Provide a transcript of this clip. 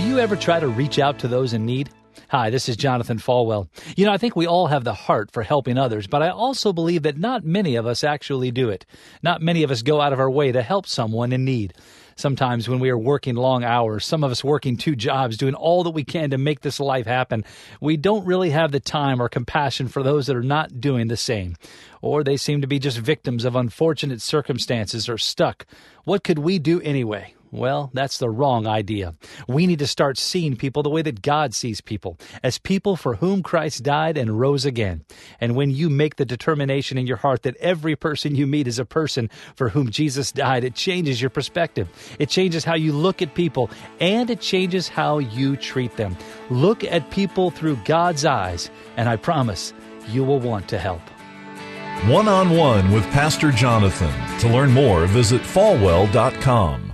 you ever try to reach out to those in need? Hi, this is Jonathan Falwell. You know, I think we all have the heart for helping others, but I also believe that not many of us actually do it. Not many of us go out of our way to help someone in need. Sometimes when we are working long hours, some of us working two jobs, doing all that we can to make this life happen, we don't really have the time or compassion for those that are not doing the same. Or they seem to be just victims of unfortunate circumstances or stuck. What could we do anyway? Well, that's the wrong idea. We need to start seeing people the way that God sees people, as people for whom Christ died and rose again. And when you make the determination in your heart that every person you meet is a person for whom Jesus died, it changes your perspective. It changes how you look at people, and it changes how you treat them. Look at people through God's eyes, and I promise you will want to help. One on one with Pastor Jonathan. To learn more, visit falwell.com.